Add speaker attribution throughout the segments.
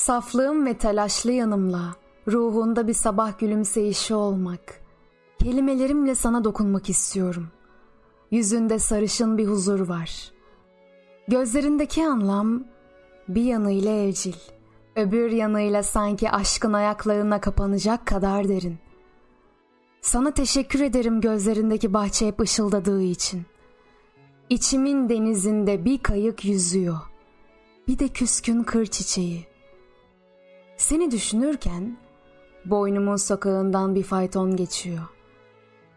Speaker 1: Saflığım ve telaşlı yanımla ruhunda bir sabah gülümseyişi olmak. Kelimelerimle sana dokunmak istiyorum. Yüzünde sarışın bir huzur var. Gözlerindeki anlam bir yanıyla evcil, öbür yanıyla sanki aşkın ayaklarına kapanacak kadar derin. Sana teşekkür ederim gözlerindeki bahçe hep ışıldadığı için. İçimin denizinde bir kayık yüzüyor. Bir de küskün kır çiçeği. Seni düşünürken boynumun sokağından bir fayton geçiyor.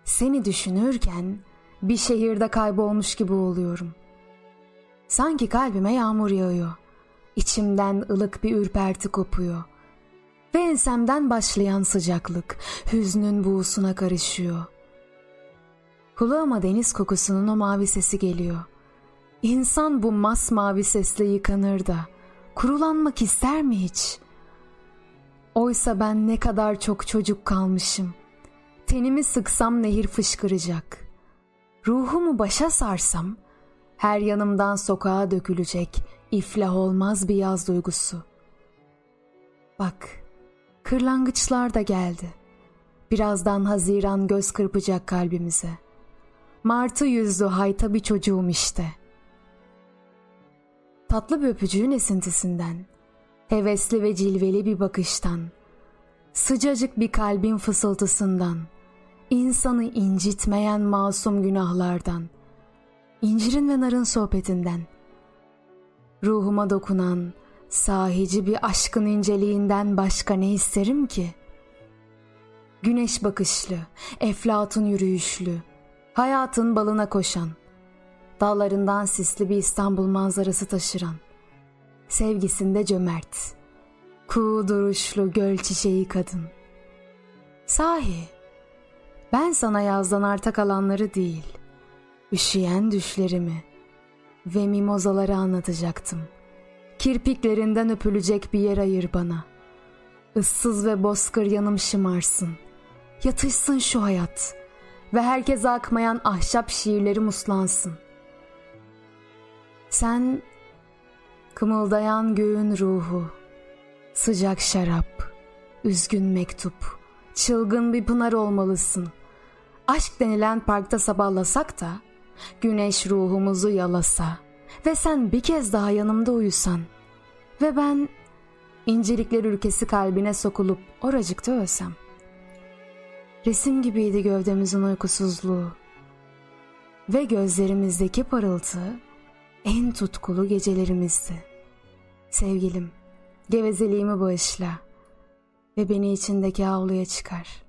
Speaker 1: Seni düşünürken bir şehirde kaybolmuş gibi oluyorum. Sanki kalbime yağmur yağıyor. İçimden ılık bir ürperti kopuyor. Ve ensemden başlayan sıcaklık hüznün buğusuna karışıyor. Kulağıma deniz kokusunun o mavi sesi geliyor. İnsan bu masmavi sesle yıkanır da kurulanmak ister mi hiç? Oysa ben ne kadar çok çocuk kalmışım. Tenimi sıksam nehir fışkıracak. Ruhumu başa sarsam her yanımdan sokağa dökülecek iflah olmaz bir yaz duygusu. Bak, kırlangıçlar da geldi. Birazdan Haziran göz kırpacak kalbimize. Martı yüzlü hayta bir çocuğum işte. Tatlı bir öpücüğün esintisinden, hevesli ve cilveli bir bakıştan, sıcacık bir kalbin fısıltısından, insanı incitmeyen masum günahlardan, incirin ve narın sohbetinden, ruhuma dokunan, sahici bir aşkın inceliğinden başka ne isterim ki? Güneş bakışlı, eflatun yürüyüşlü, hayatın balına koşan, dağlarından sisli bir İstanbul manzarası taşıran, sevgisinde cömert, kuğu duruşlu göl çiçeği kadın. Sahi, ben sana yazdan arta kalanları değil, üşüyen düşlerimi ve mimozaları anlatacaktım. Kirpiklerinden öpülecek bir yer ayır bana. Issız ve bozkır yanım şımarsın. Yatışsın şu hayat ve herkese akmayan ahşap şiirleri muslansın. Sen kımıldayan göğün ruhu, sıcak şarap, üzgün mektup, çılgın bir pınar olmalısın. Aşk denilen parkta sabahlasak da, güneş ruhumuzu yalasa ve sen bir kez daha yanımda uyusan ve ben incelikler ülkesi kalbine sokulup oracıkta ölsem. Resim gibiydi gövdemizin uykusuzluğu ve gözlerimizdeki parıltı en tutkulu gecelerimizdi. Sevgilim, gevezeliğimi bağışla ve beni içindeki avluya çıkar.''